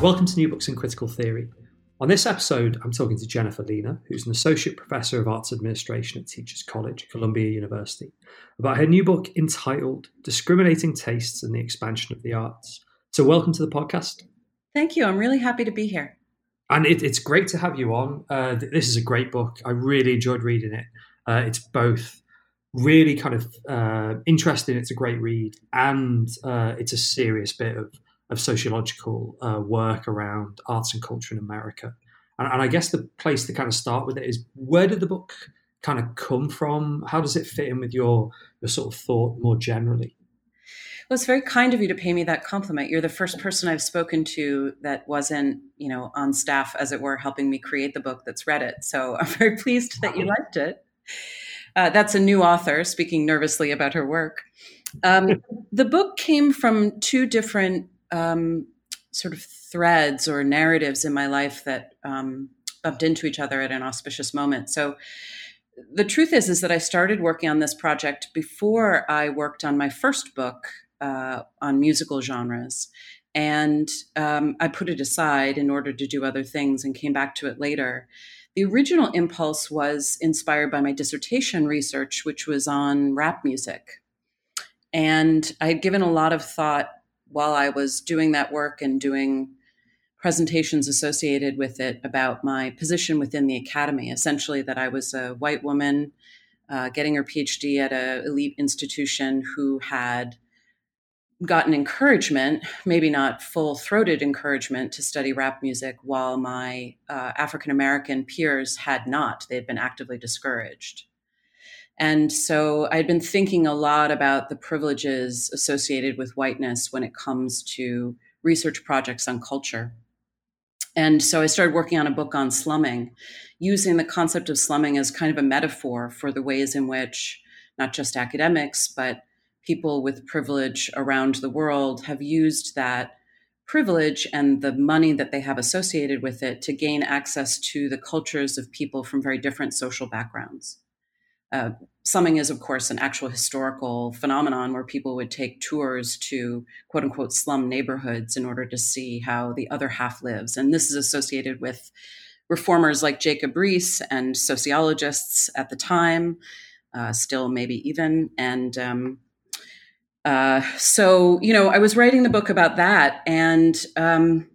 Welcome to New Books in Critical Theory. On this episode, I'm talking to Jennifer Lena, who's an Associate Professor of Arts Administration at Teachers College, Columbia University, about her new book entitled Discriminating Tastes and the Expansion of the Arts. So, welcome to the podcast. Thank you. I'm really happy to be here. And it, it's great to have you on. Uh, this is a great book. I really enjoyed reading it. Uh, it's both really kind of uh, interesting, it's a great read, and uh, it's a serious bit of of sociological uh, work around arts and culture in America. And, and, I guess the place to kind of start with it is where did the book kind of come from? How does it fit in with your your sort of thought more generally? Well, it's very kind of you to pay me that compliment. You're the first person I've spoken to that wasn't, you know, on staff, as it were, helping me create the book that's read it. So I'm very pleased that you liked it. Uh, that's a new author speaking nervously about her work. Um, the book came from two different um, sort of threads or narratives in my life that um, bumped into each other at an auspicious moment. So the truth is, is that I started working on this project before I worked on my first book uh, on musical genres. And um, I put it aside in order to do other things and came back to it later. The original impulse was inspired by my dissertation research, which was on rap music. And I had given a lot of thought while I was doing that work and doing presentations associated with it about my position within the academy, essentially that I was a white woman uh, getting her PhD at an elite institution who had gotten encouragement, maybe not full throated encouragement, to study rap music, while my uh, African American peers had not. They had been actively discouraged. And so I'd been thinking a lot about the privileges associated with whiteness when it comes to research projects on culture. And so I started working on a book on slumming, using the concept of slumming as kind of a metaphor for the ways in which not just academics, but people with privilege around the world have used that privilege and the money that they have associated with it to gain access to the cultures of people from very different social backgrounds. Slumming is, of course, an actual historical phenomenon where people would take tours to quote unquote slum neighborhoods in order to see how the other half lives. And this is associated with reformers like Jacob Riis and sociologists at the time, uh, still maybe even. And um, uh, so, you know, I was writing the book about that. And um,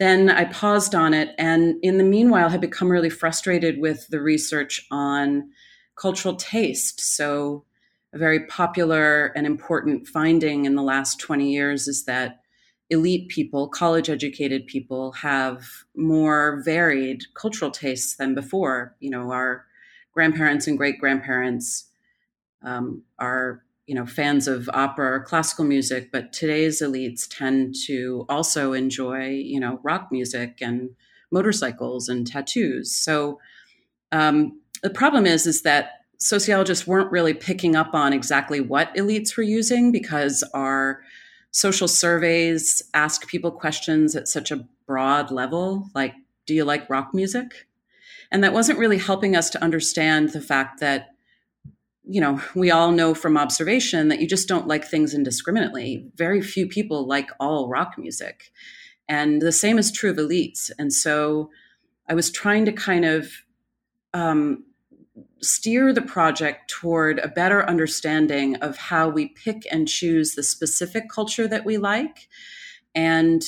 then I paused on it. And in the meanwhile, had become really frustrated with the research on cultural taste. So, a very popular and important finding in the last 20 years is that elite people, college educated people, have more varied cultural tastes than before. You know, our grandparents and great grandparents um, are you know fans of opera or classical music but today's elites tend to also enjoy you know rock music and motorcycles and tattoos so um, the problem is is that sociologists weren't really picking up on exactly what elites were using because our social surveys ask people questions at such a broad level like do you like rock music? And that wasn't really helping us to understand the fact that you know we all know from observation that you just don't like things indiscriminately. Very few people like all rock music. And the same is true of elites. And so i was trying to kind of um, steer the project toward a better understanding of how we pick and choose the specific culture that we like and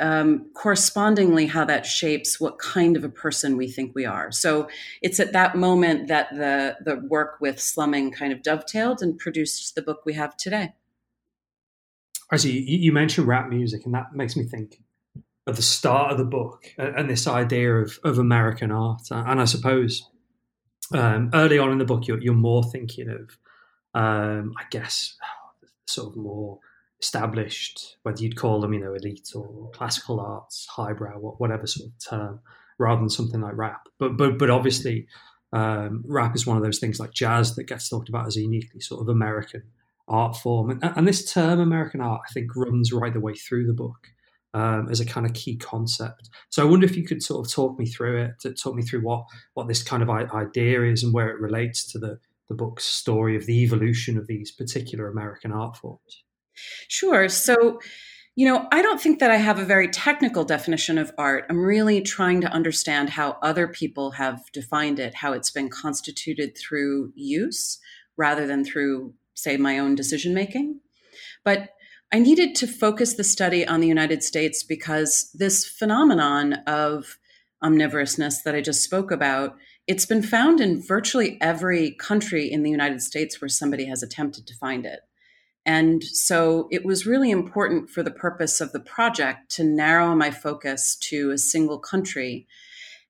um, correspondingly how that shapes what kind of a person we think we are. So it's at that moment that the the work with slumming kind of dovetailed and produced the book we have today. I see. You mentioned rap music and that makes me think of the start of the book and this idea of, of American art. And I suppose um, early on in the book, you're, you're more thinking of, um, I guess, sort of more established, whether you'd call them, you know, elite or classical arts, highbrow, whatever sort of term, rather than something like rap. But but but obviously, um, rap is one of those things like jazz that gets talked about as a uniquely sort of American art form, and, and this term American art, I think, runs right the way through the book um, as a kind of key concept. So I wonder if you could sort of talk me through it, to talk me through what what this kind of idea is and where it relates to the the book's story of the evolution of these particular American art forms. Sure. So You know, I don't think that I have a very technical definition of art. I'm really trying to understand how other people have defined it, how it's been constituted through use rather than through, say, my own decision making. But I needed to focus the study on the United States because this phenomenon of omnivorousness that I just spoke about, it's been found in virtually every country in the United States where somebody has attempted to find it. And so it was really important for the purpose of the project to narrow my focus to a single country.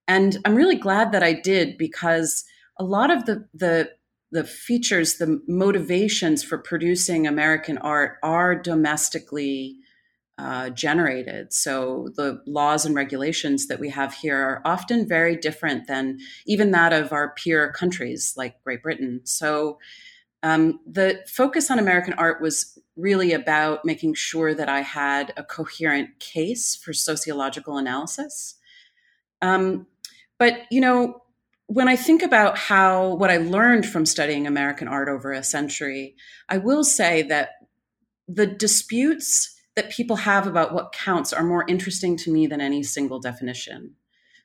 And I'm really glad that I did because a lot of the, the, the features, the motivations for producing American art are domestically uh, generated. So the laws and regulations that we have here are often very different than even that of our peer countries like Great Britain. So um, the focus on American art was really about making sure that I had a coherent case for sociological analysis. Um, but, you know, when I think about how what I learned from studying American art over a century, I will say that the disputes that people have about what counts are more interesting to me than any single definition.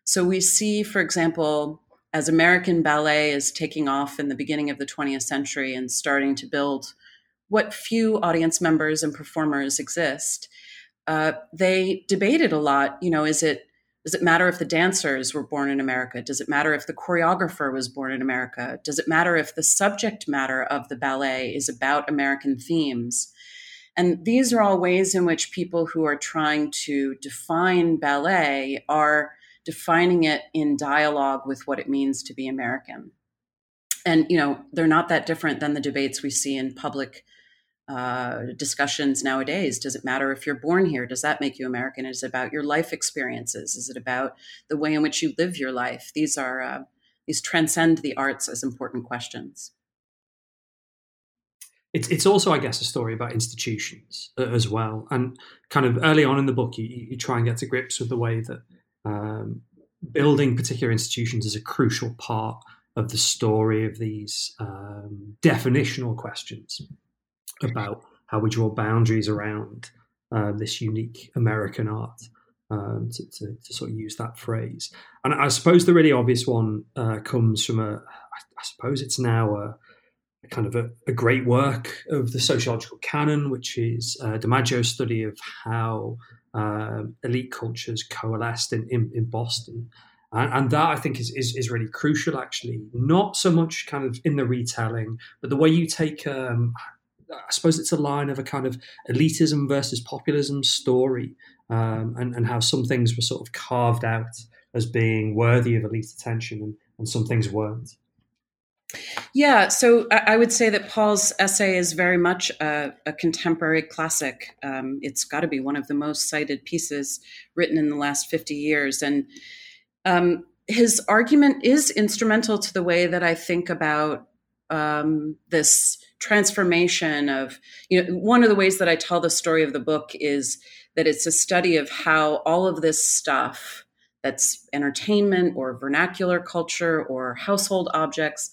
So we see, for example, as American ballet is taking off in the beginning of the 20th century and starting to build what few audience members and performers exist, uh, they debated a lot. You know, is it does it matter if the dancers were born in America? Does it matter if the choreographer was born in America? Does it matter if the subject matter of the ballet is about American themes? And these are all ways in which people who are trying to define ballet are defining it in dialogue with what it means to be American. And, you know, they're not that different than the debates we see in public uh, discussions nowadays. Does it matter if you're born here? Does that make you American? Is it about your life experiences? Is it about the way in which you live your life? These are uh, these transcend the arts as important questions. It's it's also, I guess, a story about institutions uh, as well. And kind of early on in the book, you, you try and get to grips with the way that um, building particular institutions is a crucial part of the story of these um, definitional questions about how we draw boundaries around uh, this unique American art. Um, to, to, to, sort of use that phrase, and I suppose the really obvious one uh, comes from a. I suppose it's now a, a kind of a, a, great work of the sociological canon, which is uh, DiMaggio's study of how uh, elite cultures coalesced in, in, in Boston. And, and, that I think is, is, is really crucial, actually. Not so much kind of in the retelling, but the way you take, um, I suppose it's a line of a kind of elitism versus populism story, um, and, and how some things were sort of carved out as being worthy of elite attention, and, and some things weren't. Yeah, so I would say that Paul's essay is very much a, a contemporary classic. Um, it's got to be one of the most cited pieces written in the last 50 years. And um, his argument is instrumental to the way that I think about um, this transformation of, you know, one of the ways that I tell the story of the book is that it's a study of how all of this stuff that's entertainment or vernacular culture or household objects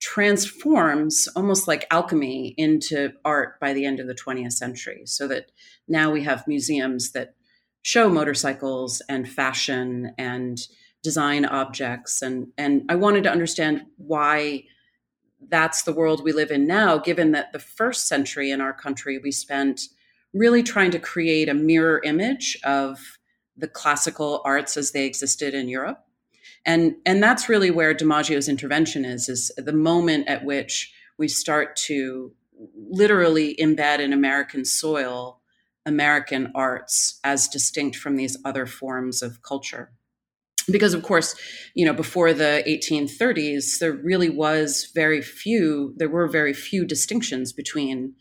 transforms almost like alchemy into art by the end of the 20th century. So that now we have museums that show motorcycles and fashion and design objects. And, and I wanted to understand why that's the world we live in now, given that the first century in our country, we spent really trying to create a mirror image of the classical arts as they existed in Europe. And, and that's really where DiMaggio's intervention is, is the moment at which we start to literally embed in American soil American arts as distinct from these other forms of culture. Because, of course, you know, before the 1830s, there really was very few, there were very few distinctions between,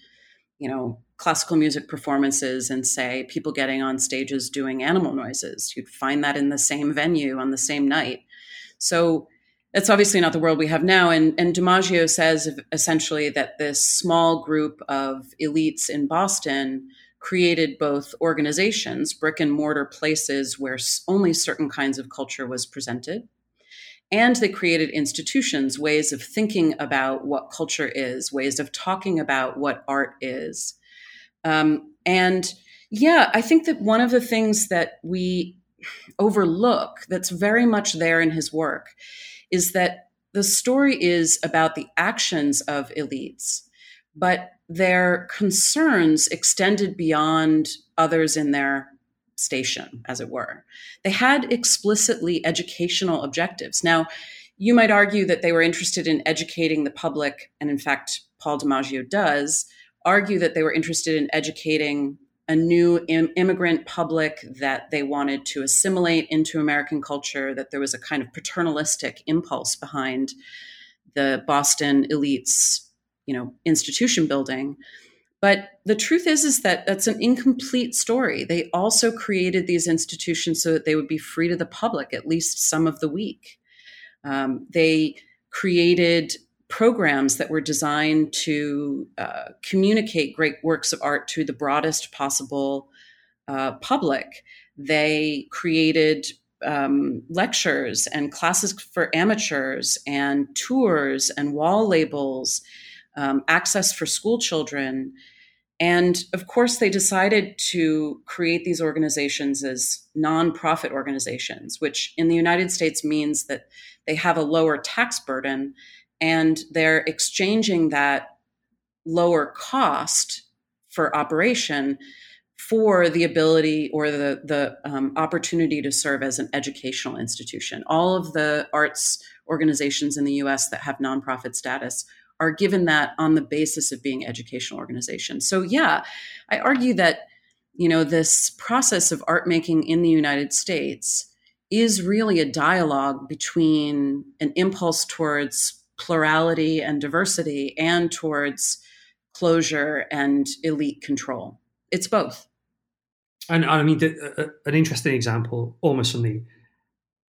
you know, classical music performances and say people getting on stages doing animal noises. You'd find that in the same venue on the same night. So that's obviously not the world we have now. And, and DiMaggio says essentially that this small group of elites in Boston created both organizations, brick and mortar places where only certain kinds of culture was presented, and they created institutions, ways of thinking about what culture is, ways of talking about what art is. Um, and Yeah, I think that one of the things that we overlook that's very much there in his work is that the story is about the actions of elites, but their concerns extended beyond others in their station, as it were. They had explicitly educational objectives. Now, you might argue that they were interested in educating the public, and in fact, Paul DiMaggio does argue that they were interested in educating a new Im- immigrant public that they wanted to assimilate into American culture, that there was a kind of paternalistic impulse behind the Boston elites, you know, institution building. But the truth is, is that that's an incomplete story. They also created these institutions so that they would be free to the public at least some of the week. Um, they created programs that were designed to uh, communicate great works of art to the broadest possible uh, public. They created um, lectures and classes for amateurs and tours and wall labels, um, access for school children. And of course, they decided to create these organizations as nonprofit organizations, which in the United States means that they have a lower tax burden and they're exchanging that lower cost for operation for the ability or the the um, opportunity to serve as an educational institution. All of the arts organizations in the U.S. that have nonprofit status are given that on the basis of being educational organizations. So yeah, I argue that you know this process of art making in the United States is really a dialogue between an impulse towards plurality and diversity and towards closure and elite control. It's both. And I mean, the, uh, an interesting example, almost from the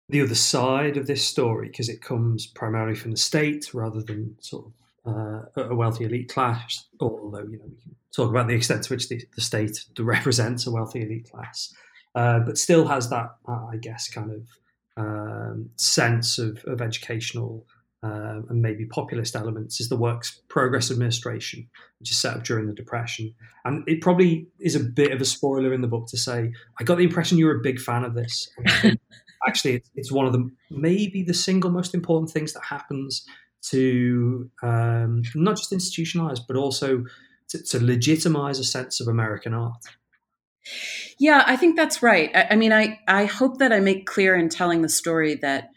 the other side of this story, because it comes primarily from the state rather than sort of uh, a wealthy elite class. Although you know we can talk about the extent to which the, the state represents a wealthy elite class, uh, but still has that, uh, I guess, kind of um, sense of, of educational uh, and maybe populist elements is the Works Progress Administration, which is set up during the Depression. And it probably is a bit of a spoiler in the book to say, I got the impression you were a big fan of this. actually, it's one of the maybe the single most important things that happens to um, not just institutionalize, but also to, to legitimize a sense of American art. Yeah, I think that's right. I, I mean, I, I hope that I make clear in telling the story that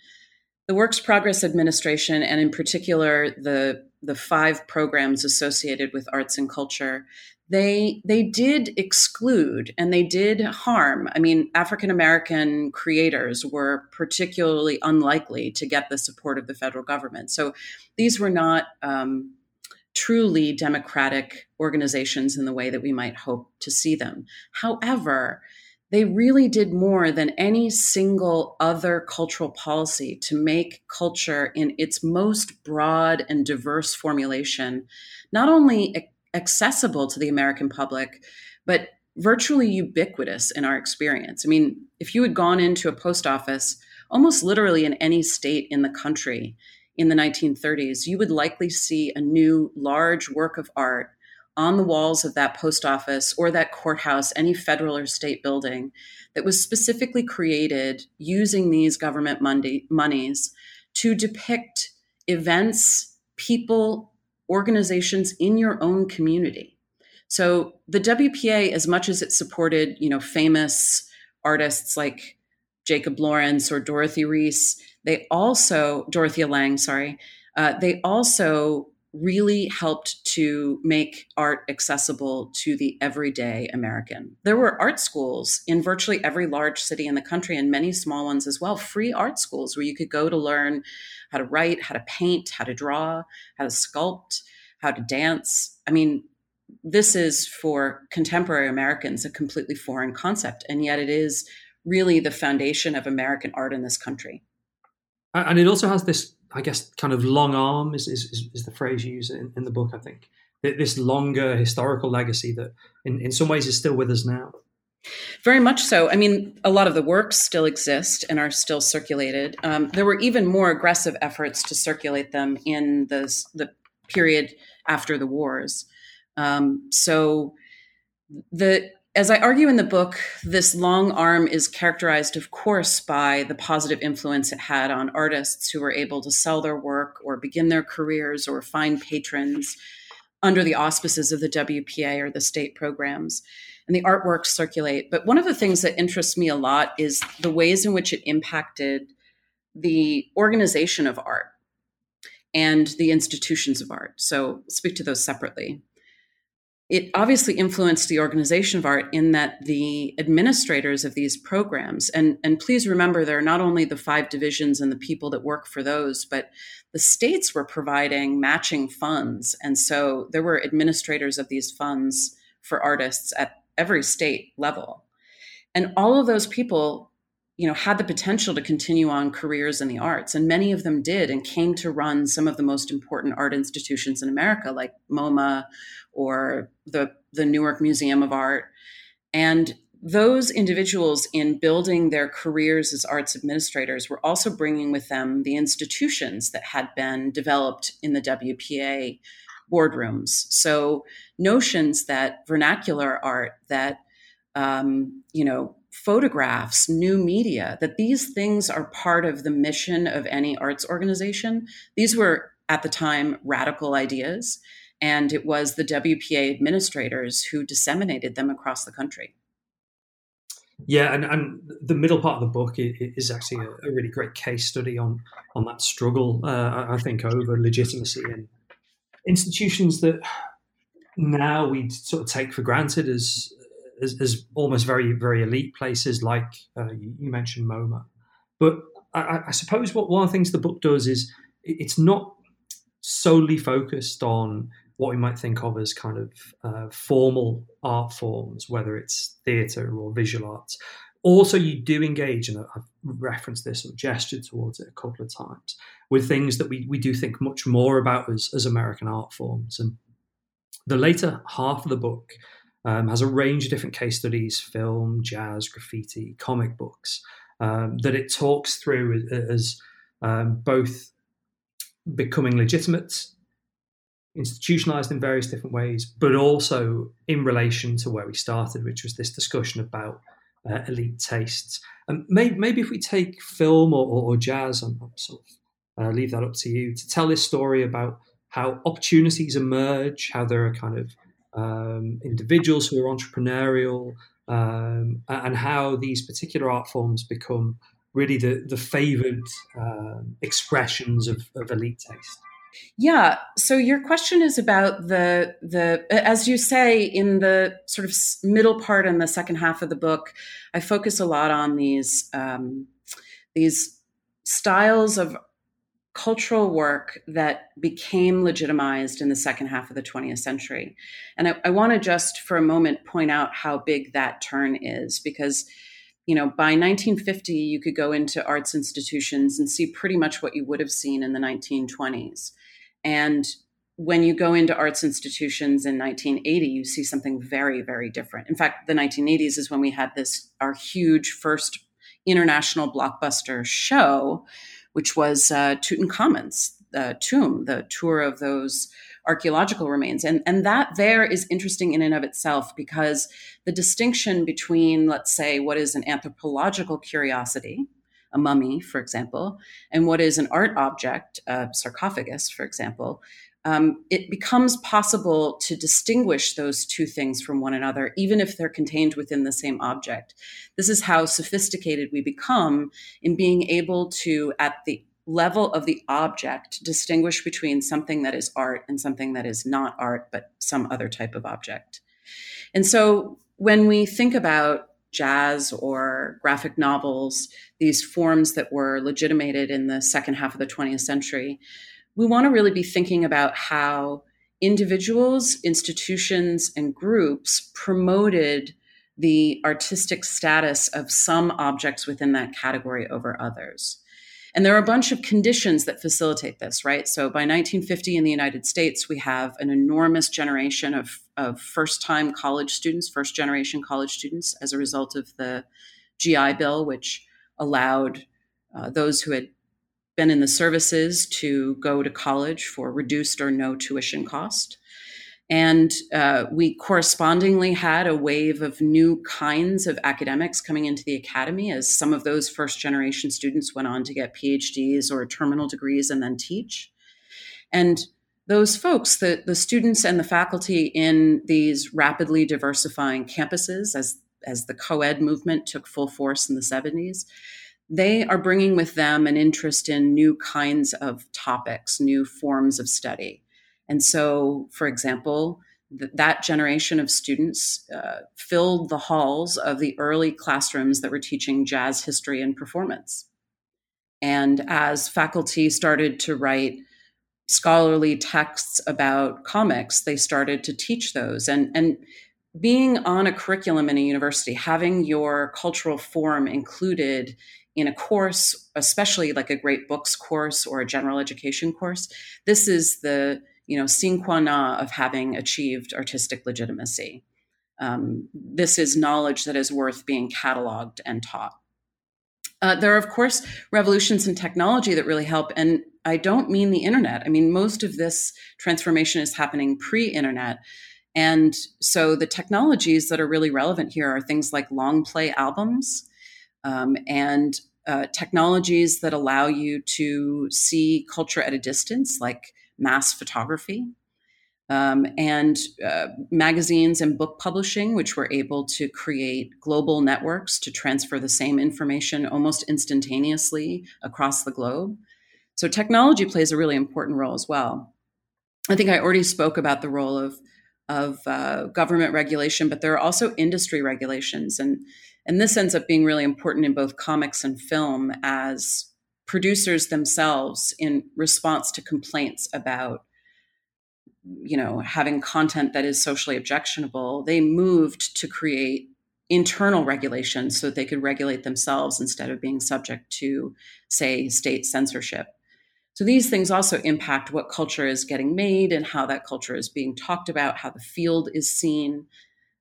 the Works Progress Administration, and in particular the the five programs associated with arts and culture, they they did exclude and they did harm. I mean, African American creators were particularly unlikely to get the support of the federal government. So these were not um, truly democratic organizations in the way that we might hope to see them. However, they really did more than any single other cultural policy to make culture in its most broad and diverse formulation not only accessible to the American public, but virtually ubiquitous in our experience. I mean, if you had gone into a post office almost literally in any state in the country in the 1930s, you would likely see a new large work of art on the walls of that post office or that courthouse, any federal or state building that was specifically created using these government money, monies to depict events, people, organizations in your own community. So the WPA, as much as it supported, you know, famous artists like Jacob Lawrence or Dorothy Reese, they also Dorothea Lange, sorry, uh, they also really helped to make art accessible to the everyday American. There were art schools in virtually every large city in the country and many small ones as well, free art schools where you could go to learn how to write, how to paint, how to draw, how to sculpt, how to dance. I mean, this is for contemporary Americans a completely foreign concept, and yet it is really the foundation of American art in this country. And it also has this I guess, kind of long arm is, is, is the phrase you use in, in, the book, I think. This longer historical legacy that in, in some ways is still with us now. Very much so. I mean, a lot of the works still exist and are still circulated. Um, there were even more aggressive efforts to circulate them in the, the period after the wars. Um, so the as I argue in the book, this long arm is characterized, of course, by the positive influence it had on artists who were able to sell their work or begin their careers or find patrons under the auspices of the WPA or the state programs. And the artworks circulate. But one of the things that interests me a lot is the ways in which it impacted the organization of art and the institutions of art. So, speak to those separately it obviously influenced the organization of art in that the administrators of these programs and and please remember there are not only the five divisions and the people that work for those but the states were providing matching funds and so there were administrators of these funds for artists at every state level. And all of those people you know had the potential to continue on careers in the arts and many of them did and came to run some of the most important art institutions in america like moma or the the newark museum of art. And those individuals in building their careers as arts administrators were also bringing with them the institutions that had been developed in the wpa boardrooms so notions that vernacular art that um, you know photographs, new media, that these things are part of the mission of any arts organization. These were at the time radical ideas, and it was the WPA administrators who disseminated them across the country. Yeah, and, and the middle part of the book is actually a, a really great case study on on that struggle. Uh, I think over legitimacy and institutions that now we sort of take for granted as as, as almost very very elite places like uh, you, mentioned MoMA. But I, I, suppose what one of the things the book does is it's not solely focused on what we might think of as kind of uh, formal art forms, whether it's theatre or visual arts. Also, you do engage, and I've referenced this or gestured towards it a couple of times, with things that we, we do think much more about as, as American art forms. And the later half of the book um, has a range of different case studies film, jazz, graffiti, comic books um, that it talks through as um, both becoming legitimate, institutionalized in various different ways, but also in relation to where we started, which was this discussion about uh, elite tastes. And maybe, maybe, if we take film or, or, or jazz, and sort of uh, leave that up to you to tell this story about how opportunities emerge, how there are kind of um, individuals who are entrepreneurial, um, and how these particular art forms become really the, the favored uh, expressions of, of elite taste. Yeah. So your question is about the the as you say in the sort of middle part and the second half of the book, I focus a lot on these um, these styles of cultural work that became legitimized in the second half of the 20th century. And I, I want to just for a moment point out how big that turn is because you know by 1950 you could go into arts institutions and see pretty much what you would have seen in the 1920s and when you go into arts institutions in 1980 you see something very very different in fact the 1980s is when we had this our huge first international blockbuster show which was uh, Tutankhamun's uh, tomb, the tour of those archaeological remains. And, and that there is interesting in and of itself because the distinction between, let's say, what is an anthropological curiosity, a mummy, for example, and what is an art object, a sarcophagus, for example, um, it becomes possible to distinguish those two things from one another, even if they're contained within the same object. This is how sophisticated we become in being able to, at the level of the object, distinguish between something that is art and something that is not art, but some other type of object. And so when we think about jazz or graphic novels, these forms that were legitimated in the second half of the 20th century, we want to really be thinking about how individuals, institutions, and groups promoted the artistic status of some objects within that category over others. And there are a bunch of conditions that facilitate this, right? So by 1950 in the United States, we have an enormous generation of, of first time college students, first generation college students, as a result of the GI Bill, which allowed uh, those who had been in the services to go to college for reduced or no tuition cost. And uh, we correspondingly had a wave of new kinds of academics coming into the academy as some of those first generation students went on to get PhDs or terminal degrees and then teach. And those folks, the, the students and the faculty in these rapidly diversifying campuses as, as the co ed movement took full force in the 70s, they are bringing with them an interest in new kinds of topics, new forms of study. And so, for example, th- that generation of students uh, filled the halls of the early classrooms that were teaching jazz history and performance. And as faculty started to write scholarly texts about comics, they started to teach those. And, and being on a curriculum in a university, having your cultural form included in a course, especially like a great books course or a general education course, this is the you know sine qua non of having achieved artistic legitimacy. Um, this is knowledge that is worth being cataloged and taught. Uh, there are, of course, revolutions in technology that really help. And I don't mean the internet. I mean, most of this transformation is happening pre internet. And so the technologies that are really relevant here are things like long play albums um, and uh, technologies that allow you to see culture at a distance, like mass photography. Um, and uh, magazines and book publishing, which were able to create global networks to transfer the same information almost instantaneously across the globe. So, technology plays a really important role as well. I think I already spoke about the role of, of uh, government regulation, but there are also industry regulations. And and this ends up being really important in both comics and film as producers themselves, in response to complaints about you know having content that is socially objectionable they moved to create internal regulations so that they could regulate themselves instead of being subject to say state censorship. So these things also impact what culture is getting made and how that culture is being talked about how the field is seen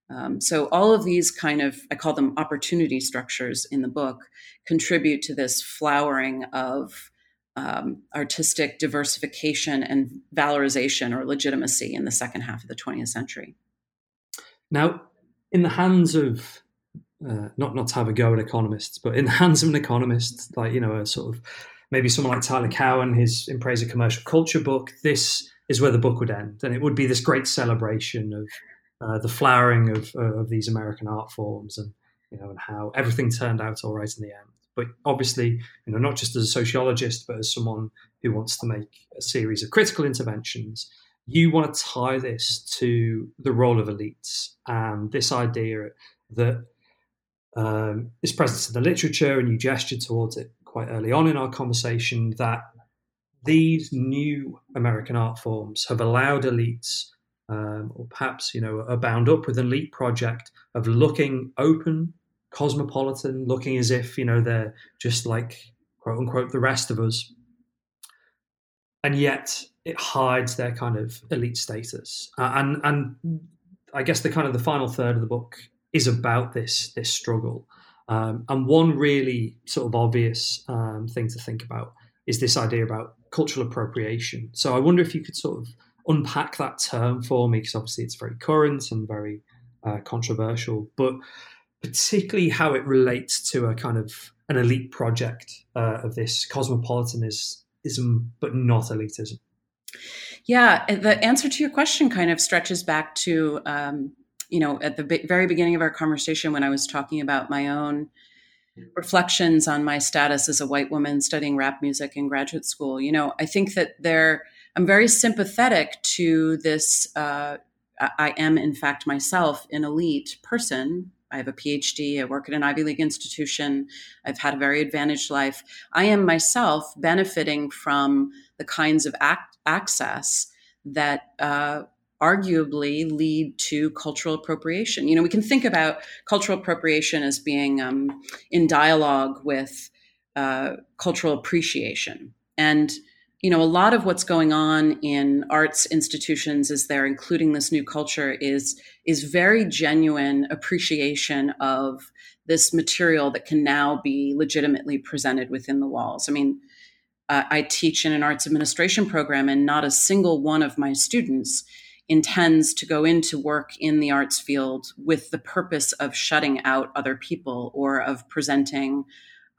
um, so all of these kind of, I call them opportunity structures in the book, contribute to this flowering of um, artistic diversification and valorization or legitimacy in the second half of the 20th century. Now, in the hands of uh, not not to have a go at economists, but in the hands of an economist, like you know, a sort of maybe someone like Tyler Cowen, his In Praise of Commercial Culture book, this is where the book would end, and it would be this great celebration of uh, the flowering of, uh, of these American art forms and you know and how everything turned out all right in the end. But obviously, you know, not just as a sociologist, but as someone who wants to make a series of critical interventions, you want to tie this to the role of elites and this idea that um, is present in the literature, and you gestured towards it quite early on in our conversation that these new American art forms have allowed elites um, or perhaps you know are bound up with an elite project of looking open, cosmopolitan, looking as if you know they're just like quote unquote the rest of us, and yet it hides their kind of elite status. Uh, and and I guess the kind of the final third of the book is about this this struggle. Um, and one really sort of obvious um, thing to think about is this idea about cultural appropriation. So I wonder if you could sort of unpack that term for me because obviously it's very current and very uh, controversial, but particularly how it relates to a kind of an elite project uh, of this cosmopolitanism, but not elitism. Yeah, the answer to your question kind of stretches back to, um, you know, at the very beginning of our conversation when I was talking about my own reflections on my status as a white woman studying rap music in graduate school. You know, I think that there I'm very sympathetic to this. Uh, I am, in fact, myself an elite person. I have a PhD. I work at an Ivy League institution. I've had a very advantaged life. I am myself benefiting from the kinds of act- access that uh, arguably lead to cultural appropriation. You know, we can think about cultural appropriation as being um, in dialogue with uh, cultural appreciation. And you know, a lot of what's going on in arts institutions as they're including this new culture is is very genuine appreciation of this material that can now be legitimately presented within the walls. I mean, uh, I teach in an arts administration program, and not a single one of my students intends to go into work in the arts field with the purpose of shutting out other people or of presenting,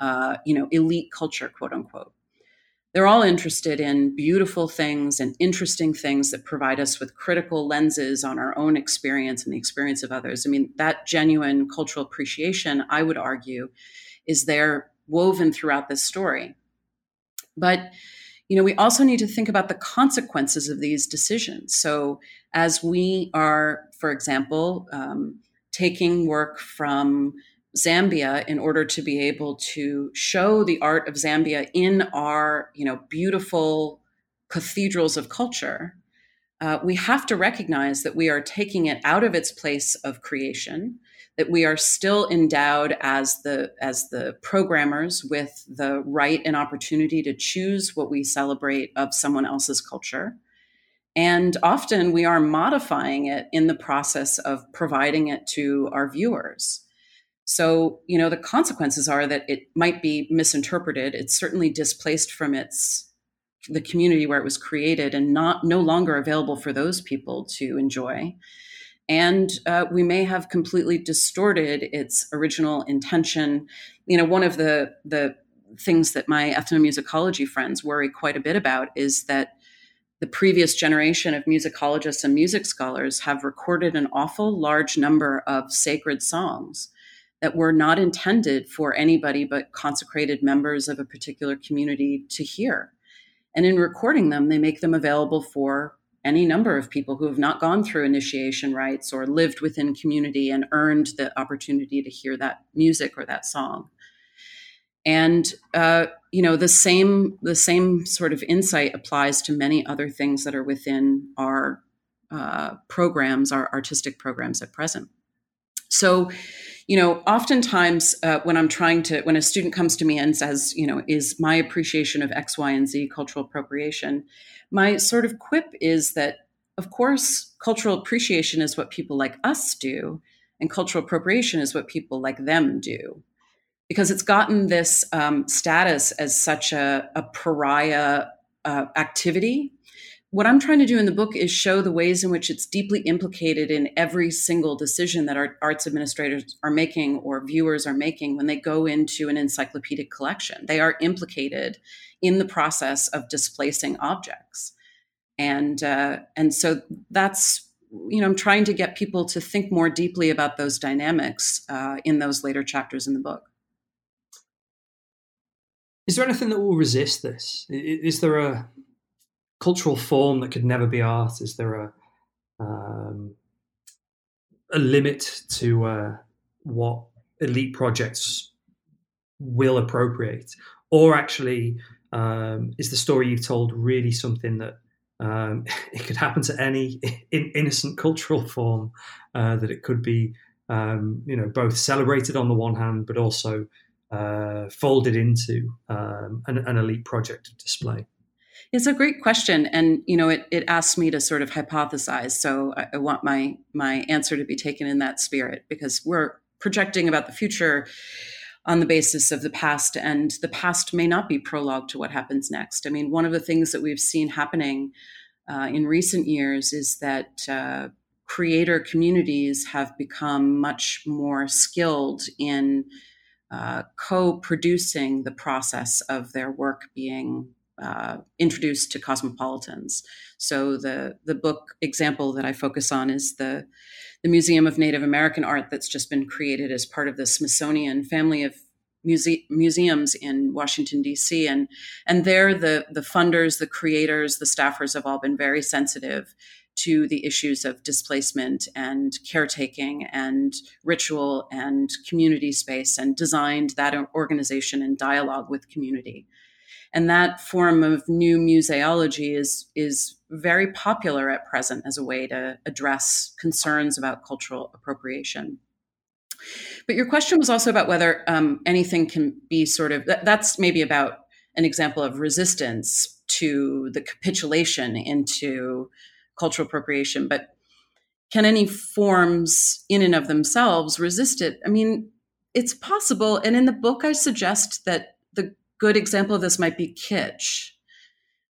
uh, you know, elite culture, quote unquote. They're all interested in beautiful things and interesting things that provide us with critical lenses on our own experience and the experience of others. I mean, that genuine cultural appreciation, I would argue, is there woven throughout this story. But you know, we also need to think about the consequences of these decisions. So, as we are, for example, um, taking work from Zambia in order to be able to show the art of Zambia in our, you know, beautiful cathedrals of culture, uh, we have to recognize that we are taking it out of its place of creation that we are still endowed as the as the programmers with the right and opportunity to choose what we celebrate of someone else's culture. And often we are modifying it in the process of providing it to our viewers so you know the consequences are that it might be misinterpreted. It's certainly displaced from its the community where it was created and not no longer available for those people to enjoy. And uh, we may have completely distorted its original intention. You know, one of the the things that my ethnomusicology friends worry quite a bit about is that the previous generation of musicologists and music scholars have recorded an awful large number of sacred songs that were not intended for anybody but consecrated members of a particular community to hear. And in recording them, they make them available for any number of people who have not gone through initiation rites or lived within community and earned the opportunity to hear that music or that song and uh, you know the same the same sort of insight applies to many other things that are within our uh, programs our artistic programs at present so you know oftentimes uh, when i'm trying to when a student comes to me and says you know is my appreciation of x y and z cultural appropriation my sort of quip is that, of course, cultural appreciation is what people like us do, and cultural appropriation is what people like them do. Because it's gotten this um, status as such a, a pariah uh, activity. What I'm trying to do in the book is show the ways in which it's deeply implicated in every single decision that our arts administrators are making or viewers are making when they go into an encyclopedic collection. They are implicated in the process of displacing objects. And uh, and so that's you know I'm trying to get people to think more deeply about those dynamics uh, in those later chapters in the book. Is there anything that will resist this? Is there a cultural form that could never be art? Is there a um, a limit to uh, what elite projects will appropriate, or actually um, is the story you've told really something that um, it could happen to any in, innocent cultural form uh, that it could be, um, you know, both celebrated on the one hand, but also uh, folded into um, an, an, elite project of display. It's a great question, and you know, it, it asks me to sort of hypothesize. So I, I want my my answer to be taken in that spirit because we're projecting about the future on the basis of the past, and the past may not be prologue to what happens next. I mean, one of the things that we've seen happening uh, in recent years is that uh, creator communities have become much more skilled in uh, co producing the process of their work being uh, introduced to cosmopolitans. So the the book example that I focus on is the the Museum of Native American Art that's just been created as part of the Smithsonian family of muse- museums in Washington D.C. and and there the the funders, the creators, the staffers have all been very sensitive to the issues of displacement and caretaking and ritual and community space and designed that organization in dialogue with community and that form of new museology is is very popular at present as a way to address concerns about cultural appropriation. But your question was also about whether um, anything can be sort of that, that's maybe about an example of resistance to the capitulation into cultural appropriation. But can any forms in and of themselves resist it? I mean, it's possible. And in the book, I suggest that good example of this might be kitsch.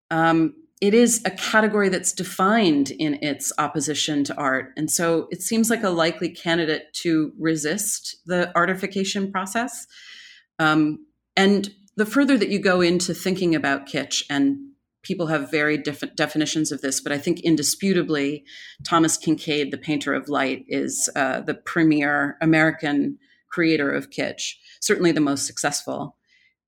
Um, it is a category that's defined in its opposition to art. And so it seems like a likely candidate to resist the artification process. Um, and the further that you go into thinking about kitsch, and people have very different definitions of this, but I think indisputably, Thomas Kinkade, the painter of light, is uh, the premier American creator of kitsch, certainly the most successful.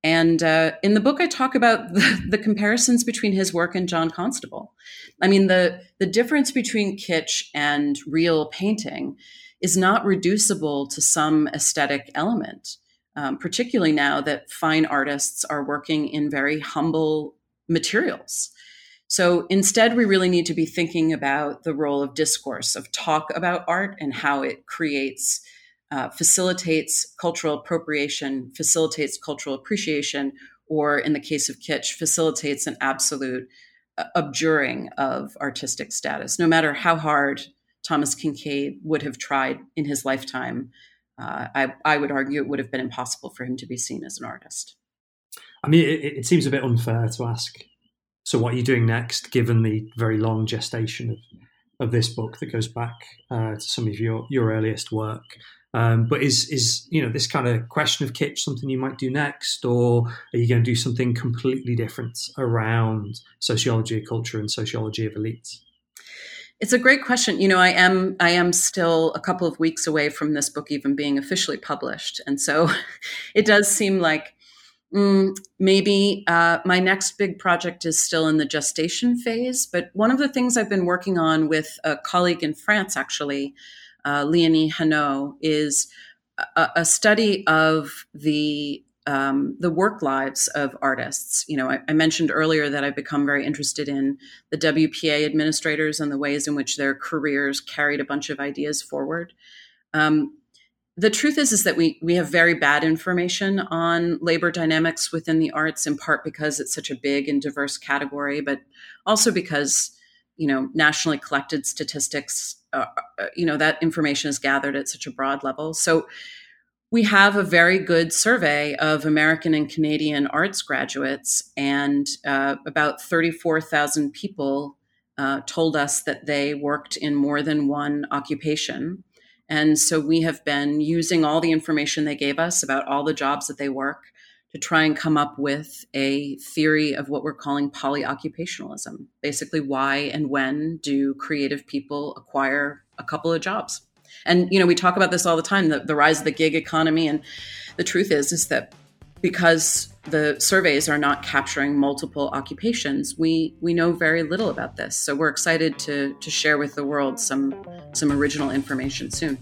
And uh, in the book, I talk about the, the, comparisons between his work and John Constable. I mean, the, the difference between kitsch and real painting is not reducible to some aesthetic element, um, particularly now that fine artists are working in very humble materials. So instead, we really need to be thinking about the role of discourse, of talk about art and how it creates uh, facilitates cultural appropriation, facilitates cultural appreciation, or in the case of kitsch, facilitates an absolute uh, abjuring of artistic status. No matter how hard Thomas Kinkade would have tried in his lifetime, uh, I, I, would argue it would have been impossible for him to be seen as an artist. I mean, it, it seems a bit unfair to ask. So, what are you doing next, given the very long gestation of, of this book that goes back uh, to some of your, your earliest work? Um, but is is you know this kind of question of kitsch something you might do next, or are you going to do something completely different around sociology of culture and sociology of elites? It's a great question. You know, I am I am still a couple of weeks away from this book even being officially published, and so it does seem like mm, maybe uh, my next big project is still in the gestation phase. But one of the things I've been working on with a colleague in France, actually, uh, Léonie Hénaut is a, a, study of the um, the work lives of artists. You know, I, I, mentioned earlier that I've become very interested in the WPA administrators and the ways in which their careers carried a bunch of ideas forward. Um, the truth is, is that we we have very bad information on labor dynamics within the arts, in part because it's such a big and diverse category, but also because you know nationally collected statistics uh, uh, you know that information is gathered at such a broad level. So we have a very good survey of american and canadian arts graduates and uh, about 34000 people uh, told us that they worked in more than one occupation. And so we have been using all the information they gave us about all the jobs that they work to try and come up with a theory of what we're calling polyoccupationalism. Basically, why and when do creative people acquire a couple of jobs? And you know, we talk about this all the time, the, the rise of the gig economy. And the truth is, is that because the surveys are not capturing multiple occupations, we we know very little about this. So we're excited to to share with the world some some original information soon.